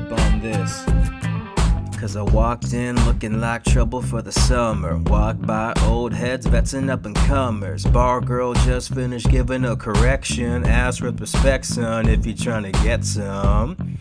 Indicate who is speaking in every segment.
Speaker 1: on this. Cause I walked in looking like trouble for the summer. Walked by old heads, vets and up and comers. Bar girl just finished giving a correction. Ask with respect, son, if you trying to get some.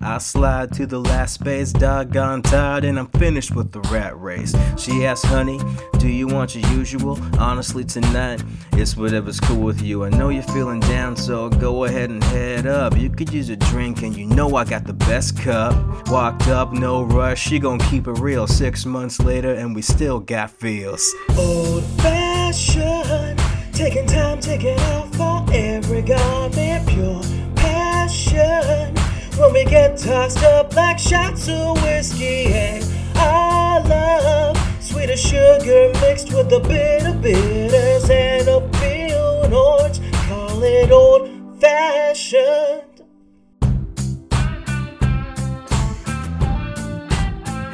Speaker 1: I slide to the last space, doggone tired, and I'm finished with the rat race. She asks, honey, do you want your usual? Honestly, tonight, it's whatever's cool with you. I know you're feeling down, so go ahead and head up. You could use a drink, and you know I got the best cup. Walked up, no rush, she gon' keep it real. Six months later, and we still got feels.
Speaker 2: Old fashioned, taking time, taking off for every garment, get tossed up like shots of whiskey, and I love sweeter sugar mixed with a bit of bitters and a peel orange. Call it old fashioned.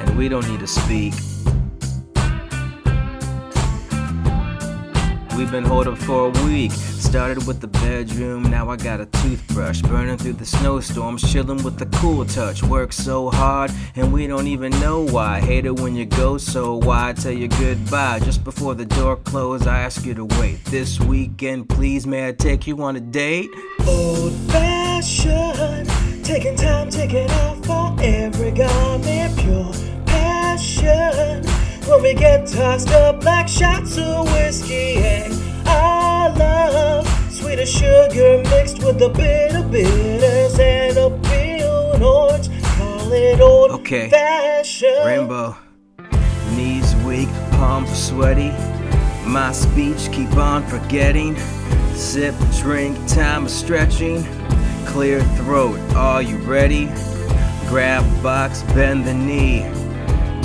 Speaker 1: and we don't need to speak. We've been holding for a week. Started with the bedroom, now I got a toothbrush. Burning through the snowstorms, chilling with the cool touch. Work so hard, and we don't even know why. Hate it when you go, so why tell you goodbye? Just before the door closed, I ask you to wait. This weekend, please, may I take you on a date?
Speaker 2: Old fashioned, taking time, taking off for every garment, pure we get tossed up like shots of whiskey, and I love sweeter sugar mixed with a bit of bitters and a peel orange. Call it old
Speaker 1: Okay.
Speaker 2: fashioned.
Speaker 1: Rainbow. Knees weak, palms sweaty. My speech keep on forgetting. Sip, drink, time of stretching. Clear throat, are you ready? Grab box, bend the knee.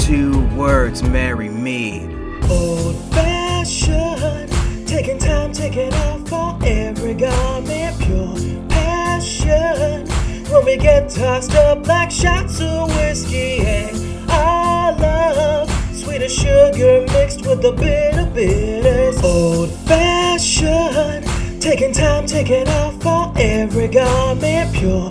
Speaker 1: Two words, marry me.
Speaker 2: Old fashioned, taking time, taking off for every garment, pure passion. When we get tossed up like shots of whiskey, and I love sweet as sugar mixed with a bit of bitters. Old fashioned, taking time, taking off for every garment, pure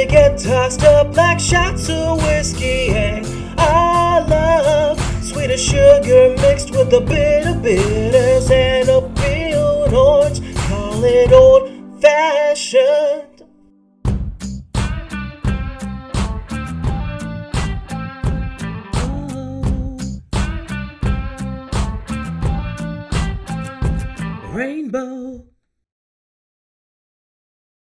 Speaker 2: we get tossed up like shots of whiskey, and I love sweeter sugar mixed with a bit of bitters and a peel orange. Call it old fashioned. Rainbow.